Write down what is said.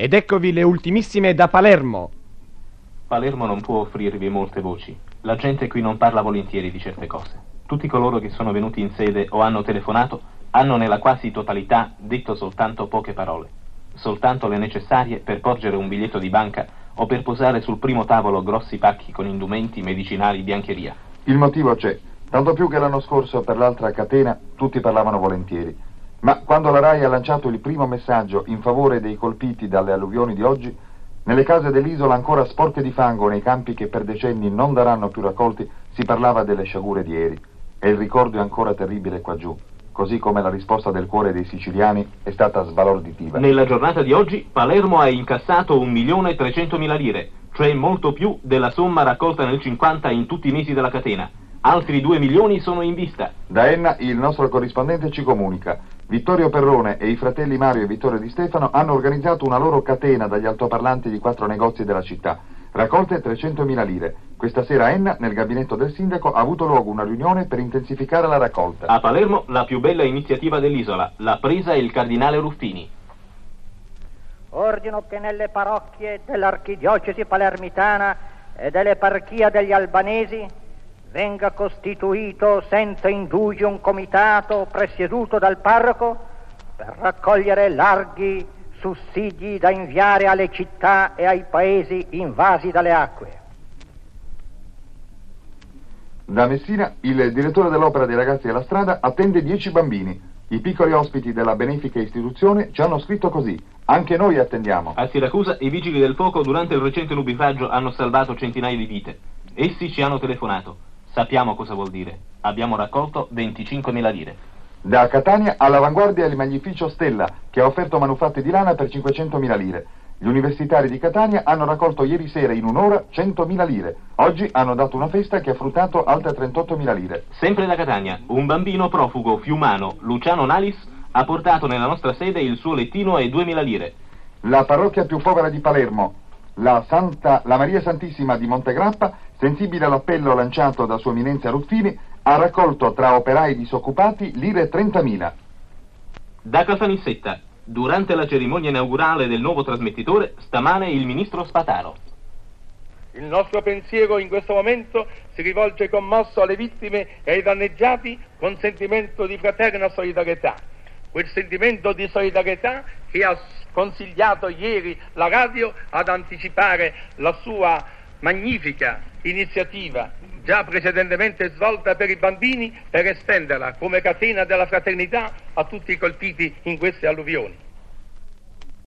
Ed eccovi le ultimissime da Palermo. Palermo non può offrirvi molte voci. La gente qui non parla volentieri di certe cose. Tutti coloro che sono venuti in sede o hanno telefonato hanno nella quasi totalità detto soltanto poche parole. Soltanto le necessarie per porgere un biglietto di banca o per posare sul primo tavolo grossi pacchi con indumenti, medicinali, biancheria. Il motivo c'è, tanto più che l'anno scorso per l'altra catena tutti parlavano volentieri. Ma quando la RAI ha lanciato il primo messaggio in favore dei colpiti dalle alluvioni di oggi, nelle case dell'isola ancora sporche di fango nei campi che per decenni non daranno più raccolti, si parlava delle sciagure di ieri. E il ricordo è ancora terribile qua giù, così come la risposta del cuore dei siciliani è stata sbalorditiva. Nella giornata di oggi Palermo ha incassato 1.300.000 lire, cioè molto più della somma raccolta nel 50 in tutti i mesi della catena. Altri 2 milioni sono in vista. Da Enna il nostro corrispondente ci comunica. Vittorio Perrone e i fratelli Mario e Vittorio Di Stefano hanno organizzato una loro catena dagli altoparlanti di quattro negozi della città. Raccolte 300.000 lire. Questa sera a Enna, nel gabinetto del sindaco, ha avuto luogo una riunione per intensificare la raccolta. A Palermo la più bella iniziativa dell'isola, l'ha presa il cardinale Ruffini. Ordino che nelle parrocchie dell'archidiocesi palermitana e dell'eparchia degli albanesi venga costituito senza indugio un comitato presieduto dal parroco per raccogliere larghi sussidi da inviare alle città e ai paesi invasi dalle acque. Da Messina il direttore dell'Opera dei Ragazzi della Strada attende 10 bambini. I piccoli ospiti della benefica istituzione ci hanno scritto così. Anche noi attendiamo. A Siracusa i vigili del fuoco durante il recente nubifragio hanno salvato centinaia di vite. Essi ci hanno telefonato. Sappiamo cosa vuol dire. Abbiamo raccolto 25.000 lire. Da Catania all'avanguardia il magnificio Stella, che ha offerto manufatti di lana per 500.000 lire. Gli universitari di Catania hanno raccolto ieri sera in un'ora 100.000 lire. Oggi hanno dato una festa che ha fruttato altre 38.000 lire. Sempre da Catania, un bambino profugo fiumano, Luciano Nalis, ha portato nella nostra sede il suo lettino e 2.000 lire. La parrocchia più povera di Palermo, la, Santa, la Maria Santissima di Montegrappa, sensibile all'appello lanciato da Sua Eminenza Ruffini, ha raccolto tra operai disoccupati lire 30.000. Da Casanissetta, durante la cerimonia inaugurale del nuovo trasmettitore, stamane il ministro Spataro. Il nostro pensiero in questo momento si rivolge commosso alle vittime e ai danneggiati con sentimento di fraterna solidarietà. Quel sentimento di solidarietà che ha consigliato ieri la radio ad anticipare la sua magnifica iniziativa già precedentemente svolta per i bambini per estenderla come catena della fraternità a tutti i colpiti in queste alluvioni.